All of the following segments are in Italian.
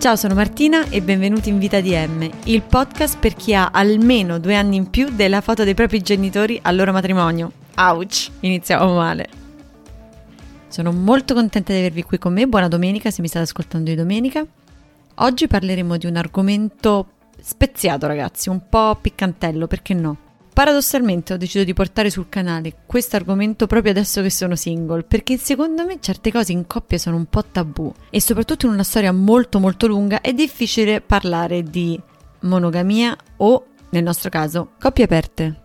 Ciao, sono Martina e benvenuti in Vita DM, il podcast per chi ha almeno due anni in più della foto dei propri genitori al loro matrimonio. Ouch, iniziamo male. Sono molto contenta di avervi qui con me, buona domenica se mi state ascoltando di domenica. Oggi parleremo di un argomento speziato ragazzi, un po' piccantello, perché no? Paradossalmente ho deciso di portare sul canale questo argomento proprio adesso che sono single, perché secondo me certe cose in coppia sono un po' tabù e soprattutto in una storia molto molto lunga è difficile parlare di monogamia o, nel nostro caso, coppie aperte.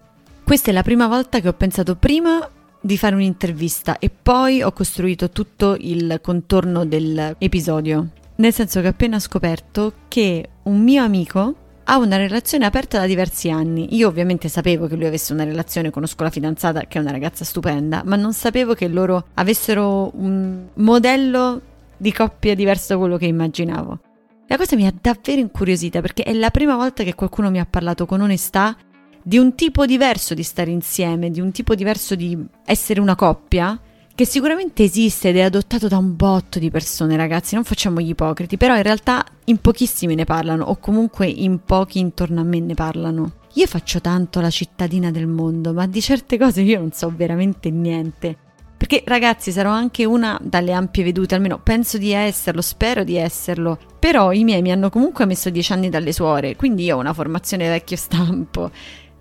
Questa è la prima volta che ho pensato prima di fare un'intervista e poi ho costruito tutto il contorno dell'episodio. Nel senso che ho appena scoperto che un mio amico ha una relazione aperta da diversi anni. Io ovviamente sapevo che lui avesse una relazione, conosco la fidanzata che è una ragazza stupenda, ma non sapevo che loro avessero un modello di coppia diverso da quello che immaginavo. La cosa mi ha davvero incuriosita perché è la prima volta che qualcuno mi ha parlato con onestà di un tipo diverso di stare insieme, di un tipo diverso di essere una coppia che sicuramente esiste ed è adottato da un botto di persone, ragazzi, non facciamo gli ipocriti, però in realtà in pochissimi ne parlano o comunque in pochi intorno a me ne parlano. Io faccio tanto la cittadina del mondo, ma di certe cose io non so veramente niente. Perché ragazzi sarò anche una dalle ampie vedute, almeno penso di esserlo, spero di esserlo, però i miei mi hanno comunque messo dieci anni dalle suore, quindi io ho una formazione vecchio stampo.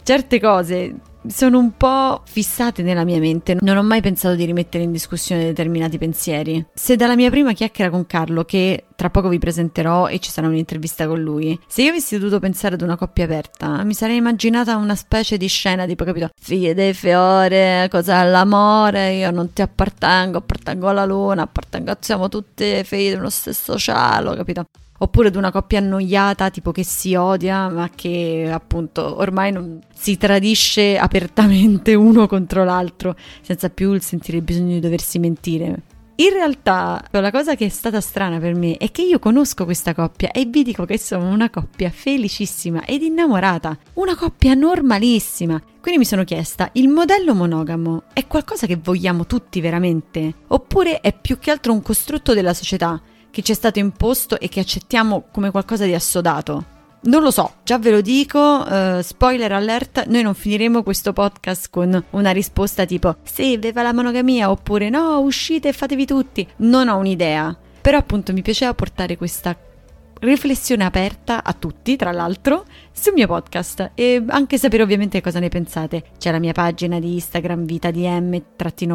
Certe cose sono un po' fissate nella mia mente. Non ho mai pensato di rimettere in discussione determinati pensieri. Se dalla mia prima chiacchiera con Carlo, che tra poco vi presenterò e ci sarà un'intervista con lui, se io avessi dovuto pensare ad una coppia aperta, mi sarei immaginata una specie di scena tipo, capito? Figlie dei fiore, cos'è l'amore? Io non ti appartengo, appartengo alla luna, appartengo, siamo tutte figlie dello stesso cielo, capito? Oppure ad una coppia annoiata, tipo che si odia, ma che appunto ormai non si tradisce apertamente uno contro l'altro, senza più il sentire il bisogno di doversi mentire. In realtà, la cosa che è stata strana per me è che io conosco questa coppia e vi dico che sono una coppia felicissima ed innamorata, una coppia normalissima. Quindi mi sono chiesta, il modello monogamo è qualcosa che vogliamo tutti veramente? Oppure è più che altro un costrutto della società? Che ci è stato imposto e che accettiamo come qualcosa di assodato. Non lo so, già ve lo dico, uh, spoiler alert, noi non finiremo questo podcast con una risposta tipo sì, viva la monogamia oppure no, uscite e fatevi tutti. Non ho un'idea, però appunto mi piaceva portare questa riflessione aperta a tutti, tra l'altro, sul mio podcast e anche sapere ovviamente cosa ne pensate. C'è la mia pagina di Instagram Vita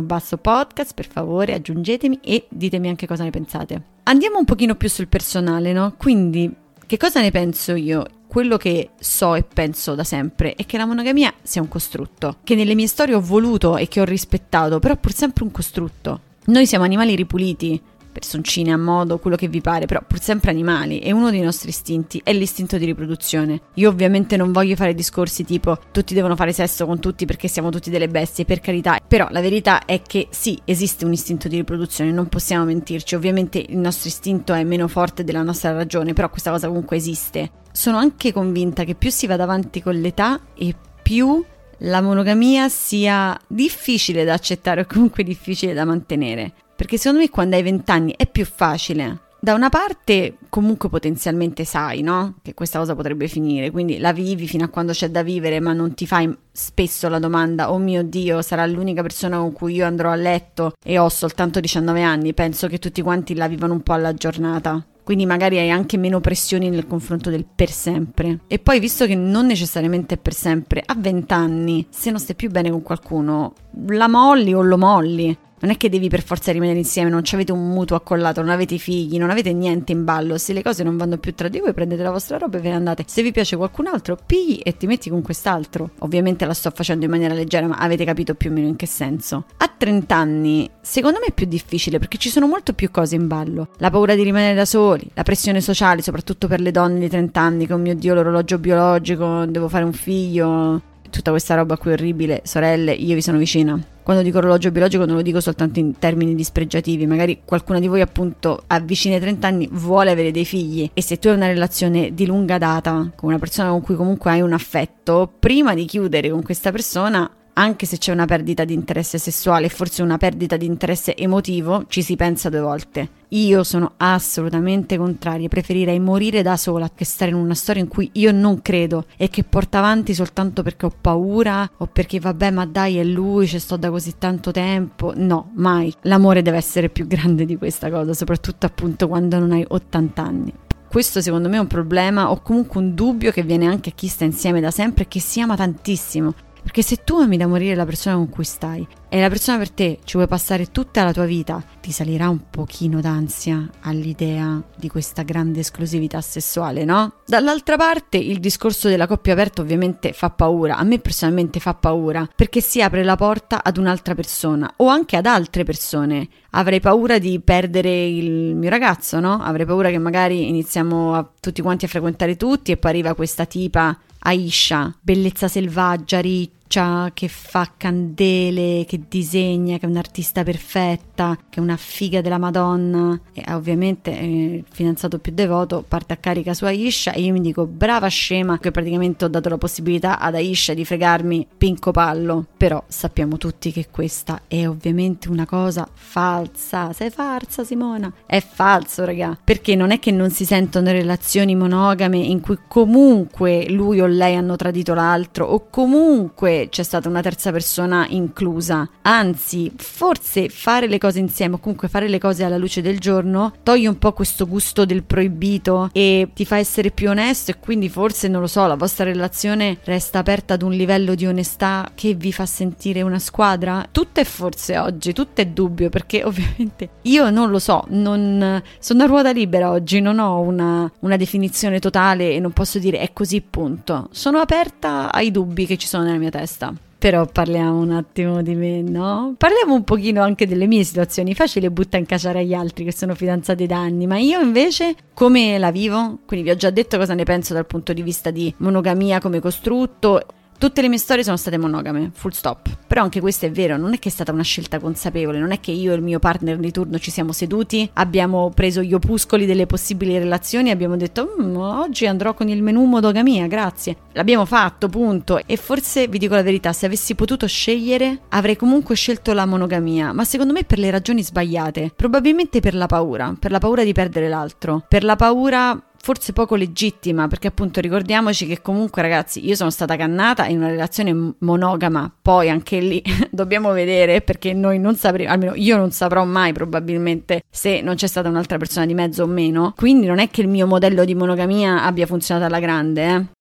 basso podcast, per favore aggiungetemi e ditemi anche cosa ne pensate. Andiamo un pochino più sul personale, no? Quindi, che cosa ne penso io? Quello che so e penso da sempre è che la monogamia sia un costrutto, che nelle mie storie ho voluto e che ho rispettato, però pur sempre un costrutto. Noi siamo animali ripuliti, personcine a modo, quello che vi pare, però pur sempre animali e uno dei nostri istinti è l'istinto di riproduzione. Io ovviamente non voglio fare discorsi tipo tutti devono fare sesso con tutti perché siamo tutti delle bestie, per carità, però la verità è che sì, esiste un istinto di riproduzione, non possiamo mentirci, ovviamente il nostro istinto è meno forte della nostra ragione, però questa cosa comunque esiste. Sono anche convinta che più si va avanti con l'età e più la monogamia sia difficile da accettare o comunque difficile da mantenere. Perché secondo me quando hai 20 anni è più facile. Da una parte comunque potenzialmente sai, no? Che questa cosa potrebbe finire, quindi la vivi fino a quando c'è da vivere, ma non ti fai spesso la domanda, oh mio Dio, sarà l'unica persona con cui io andrò a letto e ho soltanto 19 anni, penso che tutti quanti la vivano un po' alla giornata quindi magari hai anche meno pressioni nel confronto del per sempre. E poi, visto che non necessariamente è per sempre, a 20 anni, se non stai più bene con qualcuno, la molli o lo molli. Non è che devi per forza rimanere insieme, non avete un mutuo accollato, non avete figli, non avete niente in ballo. Se le cose non vanno più tra di voi, prendete la vostra roba e ve ne andate. Se vi piace qualcun altro, pigli e ti metti con quest'altro. Ovviamente la sto facendo in maniera leggera, ma avete capito più o meno in che senso. A 30 anni, secondo me è più difficile perché ci sono molto più cose in ballo. La paura di rimanere da soli, la pressione sociale, soprattutto per le donne di 30 anni, che oh mio Dio, l'orologio biologico, devo fare un figlio tutta questa roba qui orribile, sorelle, io vi sono vicina. Quando dico orologio biologico non lo dico soltanto in termini dispregiativi, magari qualcuno di voi appunto a vicini ai 30 anni vuole avere dei figli. E se tu hai una relazione di lunga data con una persona con cui comunque hai un affetto, prima di chiudere con questa persona anche se c'è una perdita di interesse sessuale e forse una perdita di interesse emotivo, ci si pensa due volte. Io sono assolutamente contraria, preferirei morire da sola che stare in una storia in cui io non credo e che porto avanti soltanto perché ho paura o perché vabbè ma dai è lui, ci sto da così tanto tempo. No, mai. L'amore deve essere più grande di questa cosa, soprattutto appunto quando non hai 80 anni. Questo secondo me è un problema o comunque un dubbio che viene anche a chi sta insieme da sempre e che si ama tantissimo perché se tu ami da morire la persona con cui stai e la persona per te ci vuoi passare tutta la tua vita, ti salirà un pochino d'ansia all'idea di questa grande esclusività sessuale, no? Dall'altra parte il discorso della coppia aperta ovviamente fa paura, a me personalmente fa paura, perché si apre la porta ad un'altra persona o anche ad altre persone. Avrei paura di perdere il mio ragazzo, no? Avrei paura che magari iniziamo a, tutti quanti a frequentare tutti e poi arriva questa tipa Aisha, bellezza selvaggia, riccia che fa candele, che disegna, che è un'artista perfetta, che è una figa della Madonna. E ovviamente eh, il fidanzato più devoto parte a carica su Aisha e io mi dico brava scema che praticamente ho dato la possibilità ad Aisha di fregarmi pinco pallo. Però sappiamo tutti che questa è ovviamente una cosa falsa. Sei falsa Simona? È falso raga. Perché non è che non si sentono relazioni monogame in cui comunque lui o lei hanno tradito l'altro o comunque c'è stata una terza persona inclusa. Anzi, forse fare le cose insieme o comunque fare le cose alla luce del giorno toglie un po' questo gusto del proibito e ti fa essere più onesto e quindi forse, non lo so, la vostra relazione resta aperta ad un livello di onestà che vi fa sentire una squadra? Tutto è forse oggi, tutto è dubbio perché ovviamente io non lo so, non sono a ruota libera oggi, non ho una, una definizione totale e non posso dire è così punto. Sono aperta ai dubbi che ci sono nella mia testa testa. Però parliamo un attimo di me, no? Parliamo un pochino anche delle mie situazioni. Facile butta in cacciare agli altri che sono fidanzati da anni, ma io invece come la vivo? Quindi vi ho già detto cosa ne penso dal punto di vista di monogamia come costrutto Tutte le mie storie sono state monogame, full stop. Però anche questo è vero, non è che è stata una scelta consapevole, non è che io e il mio partner di turno ci siamo seduti, abbiamo preso gli opuscoli delle possibili relazioni e abbiamo detto mm, oggi andrò con il menù monogamia, grazie. L'abbiamo fatto, punto. E forse vi dico la verità, se avessi potuto scegliere avrei comunque scelto la monogamia, ma secondo me per le ragioni sbagliate. Probabilmente per la paura, per la paura di perdere l'altro, per la paura forse poco legittima, perché appunto ricordiamoci che comunque ragazzi io sono stata cannata in una relazione monogama, poi anche lì dobbiamo vedere perché noi non sapremo, almeno io non saprò mai probabilmente se non c'è stata un'altra persona di mezzo o meno, quindi non è che il mio modello di monogamia abbia funzionato alla grande, eh.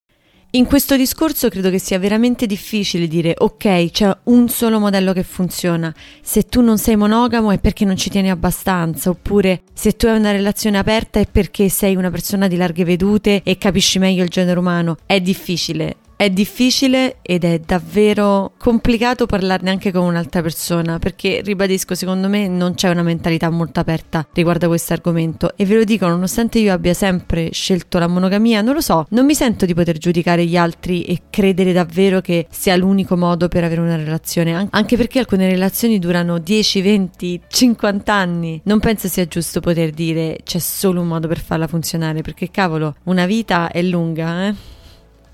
In questo discorso credo che sia veramente difficile dire ok, c'è un solo modello che funziona. Se tu non sei monogamo è perché non ci tieni abbastanza, oppure se tu hai una relazione aperta è perché sei una persona di larghe vedute e capisci meglio il genere umano. È difficile, è difficile ed è davvero complicato parlarne anche con un'altra persona perché, ribadisco, secondo me non c'è una mentalità molto aperta riguardo a questo argomento e ve lo dico, nonostante io abbia sempre scelto la monogamia, non lo so, non mi sento di poter giudicare gli altri e credere davvero che sia l'unico modo per avere una relazione, anche perché alcune relazioni durano 10, 20, 50 anni. Non penso sia giusto poter dire c'è solo un modo per farla funzionare perché cavolo, una vita è lunga, eh?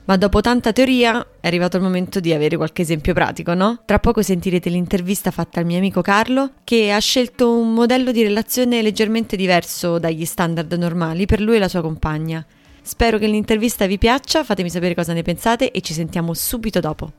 Ma dopo tanta teoria è arrivato il momento di avere qualche esempio pratico, no? Tra poco sentirete l'intervista fatta al mio amico Carlo, che ha scelto un modello di relazione leggermente diverso dagli standard normali per lui e la sua compagna. Spero che l'intervista vi piaccia, fatemi sapere cosa ne pensate e ci sentiamo subito dopo.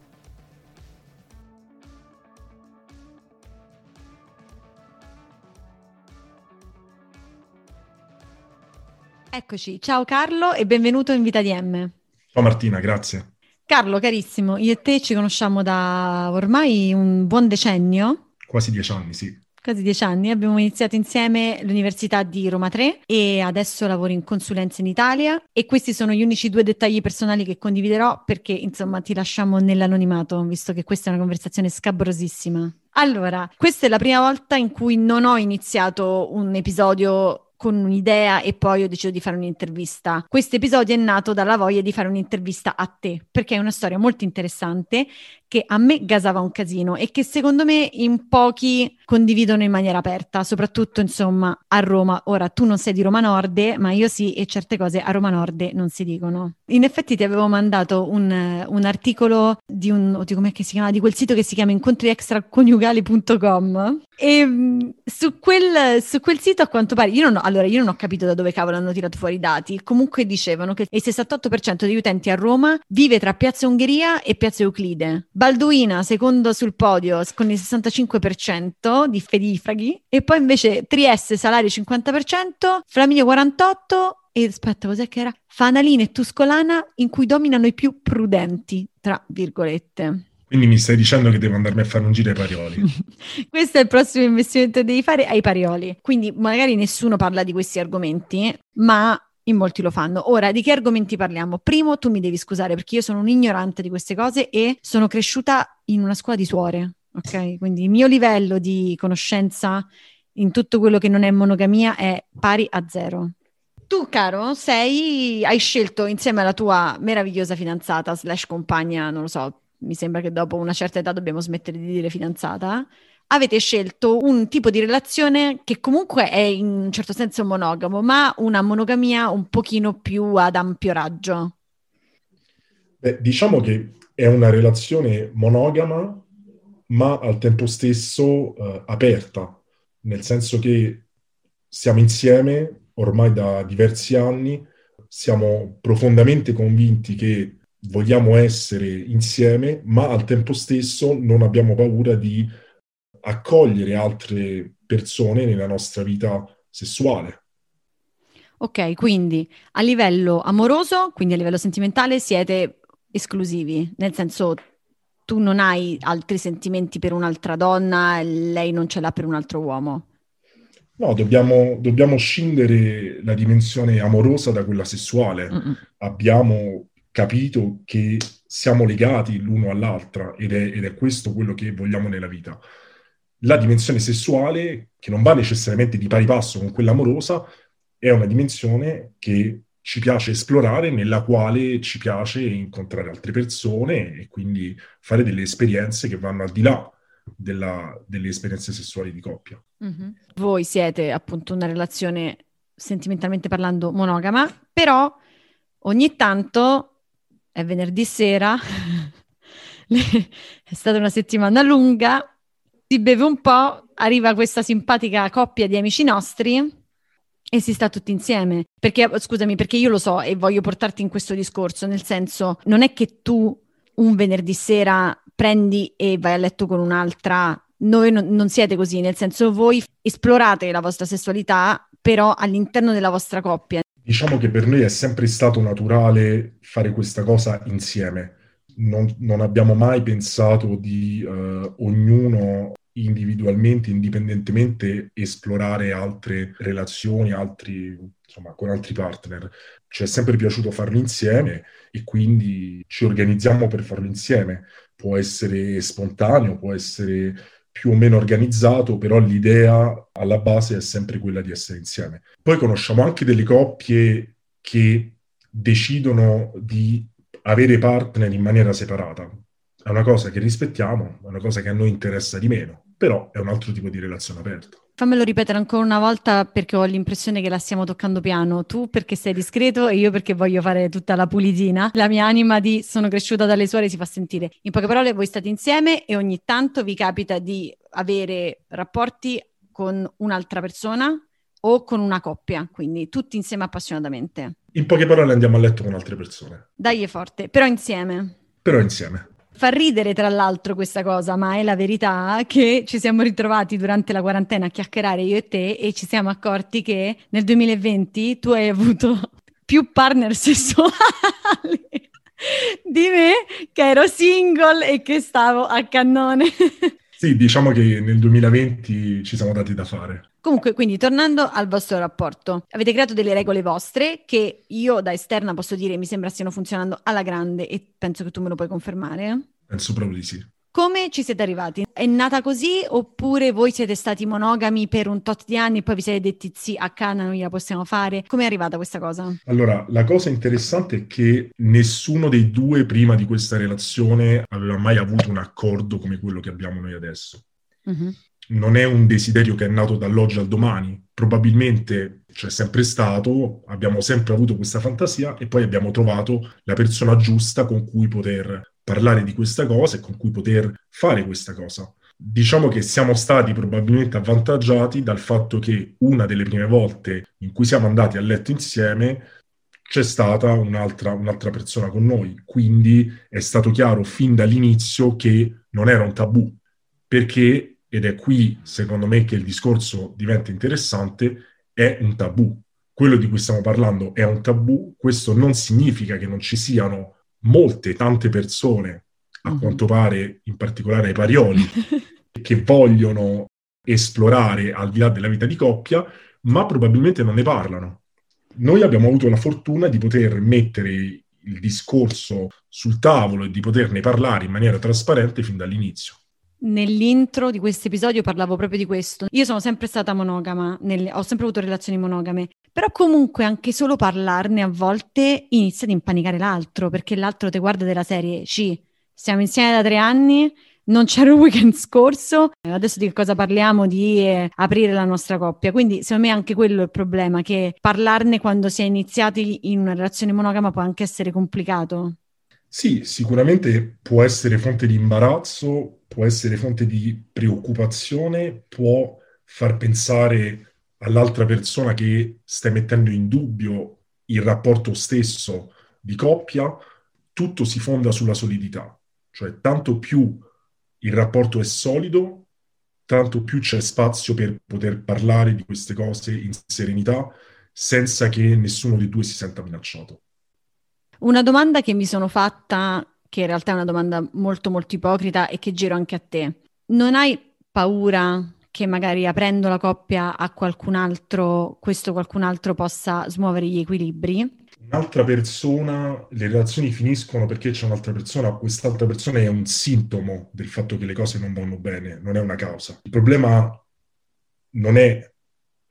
Eccoci, ciao Carlo e benvenuto in Vita di M. Ciao Martina, grazie. Carlo, carissimo, io e te ci conosciamo da ormai un buon decennio. Quasi dieci anni, sì. Quasi dieci anni, abbiamo iniziato insieme l'Università di Roma 3 e adesso lavoro in consulenza in Italia e questi sono gli unici due dettagli personali che condividerò perché insomma ti lasciamo nell'anonimato, visto che questa è una conversazione scabrosissima. Allora, questa è la prima volta in cui non ho iniziato un episodio con un'idea e poi ho deciso di fare un'intervista. Questo episodio è nato dalla voglia di fare un'intervista a te, perché è una storia molto interessante che a me gasava un casino e che secondo me in pochi condividono in maniera aperta, soprattutto insomma a Roma. Ora tu non sei di Roma Nord, ma io sì e certe cose a Roma Nord non si dicono. In effetti ti avevo mandato un, un articolo di un, oddio com'è che si chiama, di quel sito che si chiama incontriextraconiugali.com e mm, su quel, su quel, sito a quanto pare, io non ho, allora io non ho capito da dove cavolo hanno tirato fuori i dati, comunque dicevano che il 68% degli utenti a Roma vive tra Piazza Ungheria e Piazza Euclide. Balduina secondo sul podio con il 65% di fedifraghi e poi invece Trieste salario 50%, Flaminio 48% e aspetta cos'è che era? Fanalina e Tuscolana in cui dominano i più prudenti, tra virgolette. Quindi mi stai dicendo che devo andarmi a fare un giro ai Parioli. Questo è il prossimo investimento che devi fare ai Parioli. Quindi magari nessuno parla di questi argomenti, ma in molti lo fanno. Ora, di che argomenti parliamo? Primo, tu mi devi scusare perché io sono un ignorante di queste cose e sono cresciuta in una scuola di suore, ok? Quindi il mio livello di conoscenza in tutto quello che non è monogamia è pari a zero. Tu, caro, sei, hai scelto insieme alla tua meravigliosa fidanzata slash compagna, non lo so, mi sembra che dopo una certa età dobbiamo smettere di dire fidanzata, avete scelto un tipo di relazione che comunque è in un certo senso monogamo, ma una monogamia un pochino più ad ampio raggio. Beh, diciamo che è una relazione monogama, ma al tempo stesso eh, aperta, nel senso che siamo insieme ormai da diversi anni, siamo profondamente convinti che vogliamo essere insieme, ma al tempo stesso non abbiamo paura di accogliere altre persone nella nostra vita sessuale. Ok, quindi a livello amoroso, quindi a livello sentimentale, siete esclusivi, nel senso tu non hai altri sentimenti per un'altra donna, lei non ce l'ha per un altro uomo. No, dobbiamo, dobbiamo scindere la dimensione amorosa da quella sessuale. Mm-mm. Abbiamo capito che siamo legati l'uno all'altra ed è, ed è questo quello che vogliamo nella vita. La dimensione sessuale, che non va necessariamente di pari passo con quella amorosa, è una dimensione che ci piace esplorare, nella quale ci piace incontrare altre persone e quindi fare delle esperienze che vanno al di là della, delle esperienze sessuali di coppia. Mm-hmm. Voi siete appunto una relazione sentimentalmente parlando monogama, però ogni tanto è venerdì sera, è stata una settimana lunga, si beve un po', arriva questa simpatica coppia di amici nostri e si sta tutti insieme. Perché, scusami, perché io lo so e voglio portarti in questo discorso, nel senso, non è che tu un venerdì sera prendi e vai a letto con un'altra. Noi non, non siete così, nel senso voi esplorate la vostra sessualità, però all'interno della vostra coppia. Diciamo che per noi è sempre stato naturale fare questa cosa insieme. Non, non abbiamo mai pensato di uh, ognuno individualmente, indipendentemente, esplorare altre relazioni, altri, insomma, con altri partner. Ci è sempre piaciuto farlo insieme e quindi ci organizziamo per farlo insieme. Può essere spontaneo, può essere più o meno organizzato, però l'idea alla base è sempre quella di essere insieme. Poi conosciamo anche delle coppie che decidono di avere partner in maniera separata. È una cosa che rispettiamo, è una cosa che a noi interessa di meno, però è un altro tipo di relazione aperta. Fammelo ripetere ancora una volta perché ho l'impressione che la stiamo toccando piano. Tu perché sei discreto e io perché voglio fare tutta la pulitina. La mia anima di sono cresciuta dalle suore si fa sentire. In poche parole, voi state insieme e ogni tanto vi capita di avere rapporti con un'altra persona o con una coppia, quindi tutti insieme appassionatamente. In poche parole andiamo a letto con altre persone. Dai è forte, però insieme. Però insieme. Fa ridere tra l'altro questa cosa, ma è la verità che ci siamo ritrovati durante la quarantena a chiacchierare io e te e ci siamo accorti che nel 2020 tu hai avuto più partner sessuali di me che ero single e che stavo a cannone. Sì, diciamo che nel 2020 ci siamo dati da fare. Comunque, quindi tornando al vostro rapporto, avete creato delle regole vostre che io da esterna posso dire mi sembra stiano funzionando alla grande e penso che tu me lo puoi confermare. Penso proprio di sì. Come ci siete arrivati? È nata così oppure voi siete stati monogami per un tot di anni e poi vi siete detti sì, a canna noi la possiamo fare? Come è arrivata questa cosa? Allora, la cosa interessante è che nessuno dei due prima di questa relazione aveva mai avuto un accordo come quello che abbiamo noi adesso. Mm-hmm. Non è un desiderio che è nato dall'oggi al domani, probabilmente c'è sempre stato, abbiamo sempre avuto questa fantasia e poi abbiamo trovato la persona giusta con cui poter parlare di questa cosa e con cui poter fare questa cosa. Diciamo che siamo stati probabilmente avvantaggiati dal fatto che una delle prime volte in cui siamo andati a letto insieme c'è stata un'altra, un'altra persona con noi, quindi è stato chiaro fin dall'inizio che non era un tabù, perché, ed è qui secondo me che il discorso diventa interessante, è un tabù. Quello di cui stiamo parlando è un tabù, questo non significa che non ci siano molte, tante persone, a mm-hmm. quanto pare, in particolare ai parioli, che vogliono esplorare al di là della vita di coppia, ma probabilmente non ne parlano. Noi abbiamo avuto la fortuna di poter mettere il discorso sul tavolo e di poterne parlare in maniera trasparente fin dall'inizio. Nell'intro di questo episodio parlavo proprio di questo. Io sono sempre stata monogama, nelle, ho sempre avuto relazioni monogame, però comunque anche solo parlarne a volte inizia ad impanicare l'altro, perché l'altro ti guarda della serie, C, siamo insieme da tre anni, non c'era il weekend scorso, adesso di che cosa parliamo? Di eh, aprire la nostra coppia. Quindi secondo me anche quello è il problema, che parlarne quando si è iniziati in una relazione monogama può anche essere complicato. Sì, sicuramente può essere fonte di imbarazzo, può essere fonte di preoccupazione, può far pensare all'altra persona che stai mettendo in dubbio il rapporto stesso di coppia, tutto si fonda sulla solidità. Cioè, tanto più il rapporto è solido, tanto più c'è spazio per poter parlare di queste cose in serenità senza che nessuno dei due si senta minacciato. Una domanda che mi sono fatta, che in realtà è una domanda molto molto ipocrita e che giro anche a te. Non hai paura che magari aprendo la coppia a qualcun altro, questo qualcun altro possa smuovere gli equilibri? Un'altra persona, le relazioni finiscono perché c'è un'altra persona, quest'altra persona è un sintomo del fatto che le cose non vanno bene, non è una causa. Il problema non è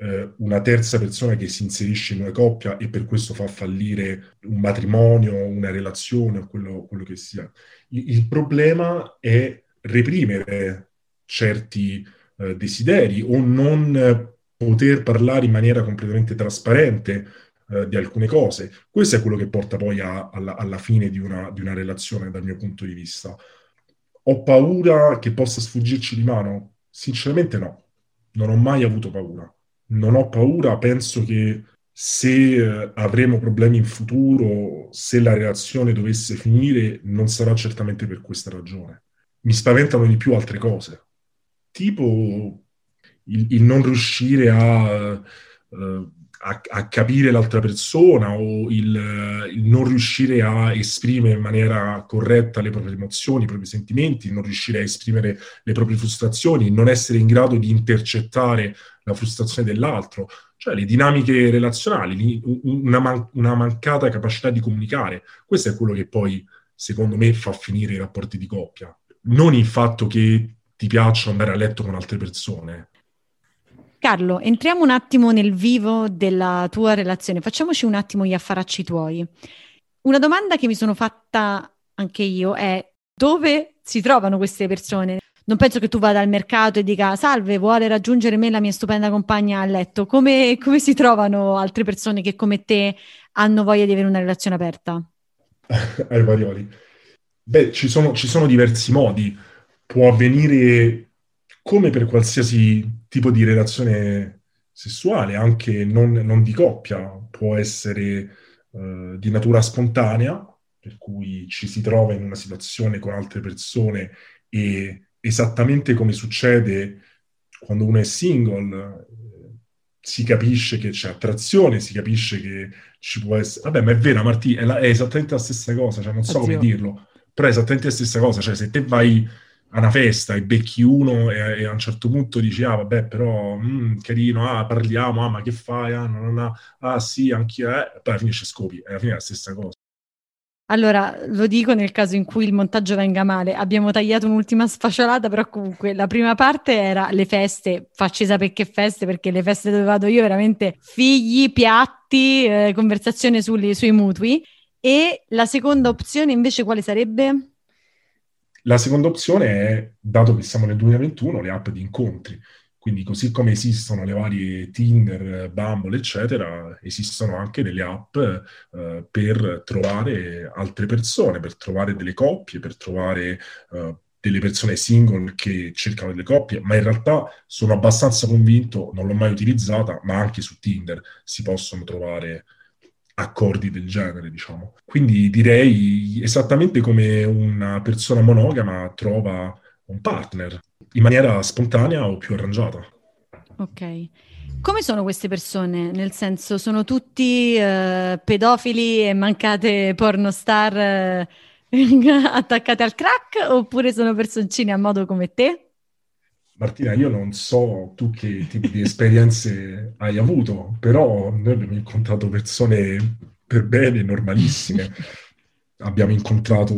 eh, una terza persona che si inserisce in una coppia e per questo fa fallire un matrimonio, una relazione o quello, quello che sia. Il, il, problema è reprimere certi eh, desideri o non poter parlare in maniera completamente trasparente eh, di alcune cose. Questo è quello che porta poi a, alla, alla, fine di una, di una relazione dal mio punto di vista. Ho paura che possa sfuggirci di mano? Sinceramente no, non ho mai avuto paura non ho paura, penso che se eh, avremo problemi in futuro, se la relazione dovesse finire, non sarà certamente per questa ragione. Mi spaventano di più altre cose, tipo il, il non riuscire a, uh, a, a, capire l'altra persona o il, il, non riuscire a esprimere in maniera corretta le proprie emozioni, i propri sentimenti, non riuscire a esprimere le proprie frustrazioni, non essere in grado di intercettare la frustrazione dell'altro, cioè le dinamiche relazionali, una, man- una mancata capacità di comunicare. Questo è quello che poi, secondo me, fa finire i rapporti di coppia. Non il fatto che ti piaccia andare a letto con altre persone. Carlo, entriamo un attimo nel vivo della tua relazione, facciamoci un attimo gli affaracci tuoi. Una domanda che mi sono fatta anche io è dove si trovano queste persone? non penso che tu vada al mercato e dica salve, vuole raggiungere me la mia stupenda compagna a letto. Come, come si trovano altre persone che come te hanno voglia di avere una relazione aperta? Ai varioli. Beh, ci sono, ci sono diversi modi. Può avvenire come per qualsiasi tipo di relazione sessuale, anche non, non di coppia, può essere uh, di natura spontanea, per cui ci si trova in una situazione con altre persone e esattamente come succede quando uno è single, si capisce che c'è attrazione, si capisce che ci può essere... Vabbè, ma è vero, Martì, è, la, è esattamente la stessa cosa, cioè non so Oddio. come dirlo, però è esattamente la stessa cosa, cioè se te vai a una festa e becchi uno e, e a un certo punto dici, ah vabbè, però, mm, carino, ah, parliamo, ah, ma che fai, ah, non, non, ah, ah sì, anch'io, eh, poi alla fine ci scopi, alla fine è la stessa cosa. Allora, lo dico nel caso in cui il montaggio venga male. Abbiamo tagliato un'ultima sfasciolata, però comunque la prima parte era le feste, facci sapere che feste, perché le feste dove vado io veramente figli, piatti, eh, conversazione sui, sui mutui. E la seconda opzione invece quale sarebbe? La seconda opzione è, dato che siamo nel 2021, le app di incontri. Quindi così come esistono le varie Tinder, Bumble, eccetera, esistono anche delle app eh, per trovare altre persone, per trovare delle coppie, per trovare eh, delle persone single che cercano delle coppie, ma in realtà sono abbastanza convinto, non l'ho mai utilizzata, ma anche su Tinder si possono trovare accordi del genere, diciamo. Quindi direi esattamente come una persona monogama trova un partner in maniera spontanea o più arrangiata. Ok. Come sono queste persone? Nel senso, sono tutti uh, pedofili e mancate pornostar uh, attaccate al crack oppure sono personcine a modo come te? Martina, io non so tu che tipo di esperienze hai avuto, però noi abbiamo incontrato persone per bene, normalissime. abbiamo incontrato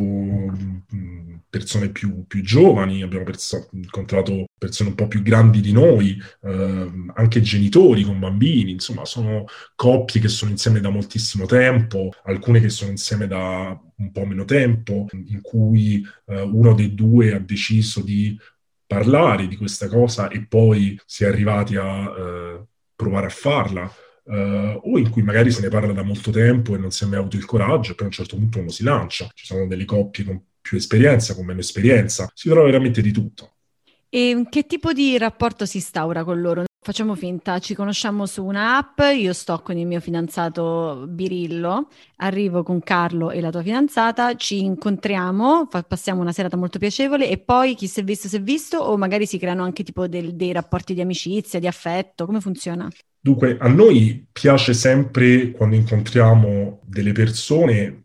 persone più, più giovani, abbiamo perso- incontrato persone un po' più grandi di noi, eh, anche genitori con bambini, insomma, sono coppie che sono insieme da moltissimo tempo, alcune che sono insieme da un po' meno tempo, in cui eh, uno dei due ha deciso di parlare di questa cosa e poi si è arrivati a eh, provare a farla. Uh, o in cui magari se ne parla da molto tempo e non si è mai avuto il coraggio, e poi a un certo punto uno si lancia. Ci sono delle coppie con più esperienza, con meno esperienza, si trova veramente di tutto. E che tipo di rapporto si instaura con loro? Facciamo finta, ci conosciamo su un'app, io sto con il mio fidanzato Birillo, arrivo con Carlo e la tua fidanzata, ci incontriamo, fa- passiamo una serata molto piacevole e poi chi si è visto si è visto o magari si creano anche tipo del, dei rapporti di amicizia, di affetto, come funziona? Dunque, a noi piace sempre quando incontriamo delle persone,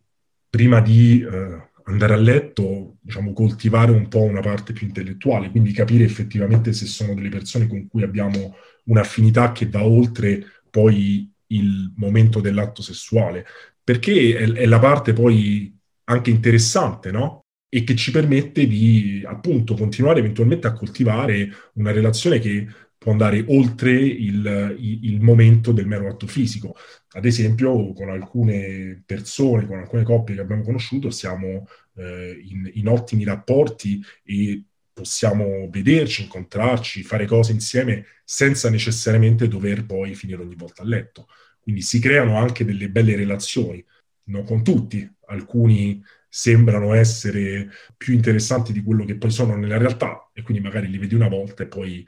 prima di... Eh, andare a letto, diciamo, coltivare un po' una parte più intellettuale, quindi capire effettivamente se sono delle persone con cui abbiamo un'affinità che va oltre poi il momento dell'atto sessuale, perché è, è la parte poi anche interessante, no? E che ci permette di appunto continuare eventualmente a coltivare una relazione che può andare oltre il, il, il, momento del mero atto fisico. Ad esempio, con alcune persone, con alcune coppie che abbiamo conosciuto, siamo eh, in, in, ottimi rapporti e possiamo vederci, incontrarci, fare cose insieme senza necessariamente dover poi finire ogni volta a letto. Quindi si creano anche delle belle relazioni, non con tutti, alcuni sembrano essere più interessanti di quello che poi sono nella realtà e quindi magari li vedi una volta e poi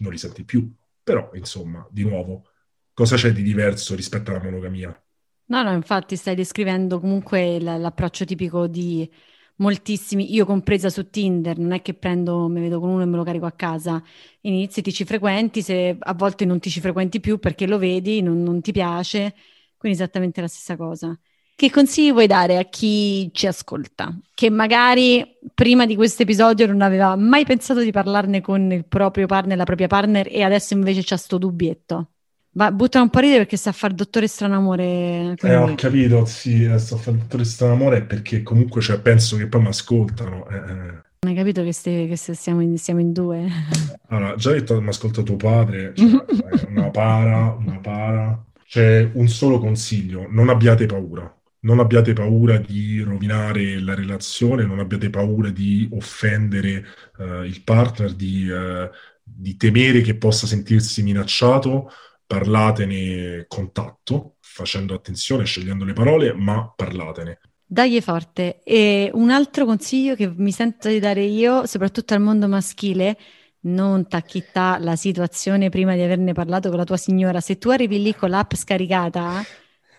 non li senti più. Però, insomma, di nuovo, cosa c'è di diverso rispetto alla monogamia? No, no, infatti stai descrivendo comunque l- l'approccio tipico di moltissimi, io compresa su Tinder, non è che prendo, mi vedo con uno e me lo carico a casa, inizi, ti ci frequenti, se a volte non ti ci frequenti più perché lo vedi, non, non ti piace, quindi esattamente la stessa cosa. Che consigli vuoi dare a chi ci ascolta, che magari prima di questo episodio non aveva mai pensato di parlarne con il proprio partner, la propria partner e adesso invece c'ha sto dubbietto? Ma buttano un po' ridere perché sta a fare dottore Stranamore. Quindi... Eh, ho capito, sì, eh, sto a fare dottore Stranamore perché comunque cioè, penso che poi mi ascoltano. Eh, eh. Hai capito che, ste, che siamo, in, siamo, in, due? Allora, già detto, mi ascolta tuo padre, cioè, una para, una para. C'è un solo consiglio, non abbiate paura non abbiate paura di rovinare la relazione, non abbiate paura di offendere uh, il partner, di, uh, di, temere che possa sentirsi minacciato, parlatene con tatto, facendo attenzione, scegliendo le parole, ma parlatene. Dagli forte. E un altro consiglio che mi sento di dare io, soprattutto al mondo maschile, non tacchittà la situazione prima di averne parlato con la tua signora. Se tu arrivi lì con l'app scaricata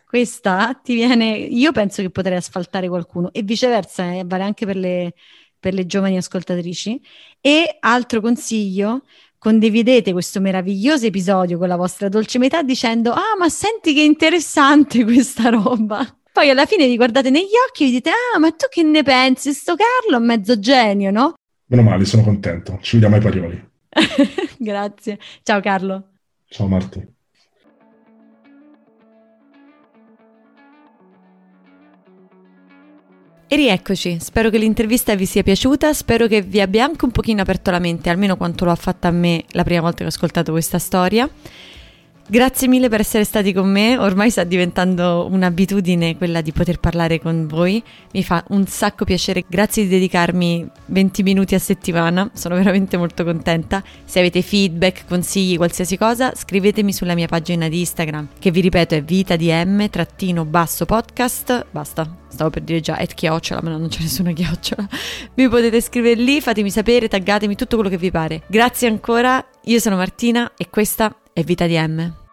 questa ti viene, io penso che potrei asfaltare qualcuno e viceversa, eh, vale anche per le, per le giovani ascoltatrici. E altro consiglio, condividete questo meraviglioso episodio con la vostra dolce metà dicendo ah ma senti che interessante questa roba. Poi alla fine vi guardate negli occhi e vi dite ah ma tu che ne pensi? Sto Carlo è mezzo genio, no? Meno male, sono contento. Ci vediamo ai parioli. Grazie. Ciao Carlo. Ciao Marti. E rieccoci, spero che l'intervista vi sia piaciuta, spero che vi abbia anche un pochino aperto la mente, almeno quanto lo ha fatta a me la prima volta che ho ascoltato questa storia. Grazie mille per essere stati con me, ormai sta diventando un'abitudine quella di poter parlare con voi, mi fa un sacco piacere, grazie di dedicarmi 20 minuti a settimana, sono veramente molto contenta. Se avete feedback, consigli, qualsiasi cosa, scrivetemi sulla mia pagina di Instagram, che vi ripeto è vitadm trattino basso podcast, basta, stavo per dire già at chiocciola, ma non c'è nessuna chiocciola. Mi potete scrivere lì, fatemi sapere, taggatemi tutto quello che vi pare. Grazie ancora, io sono Martina e questa è Vita di M.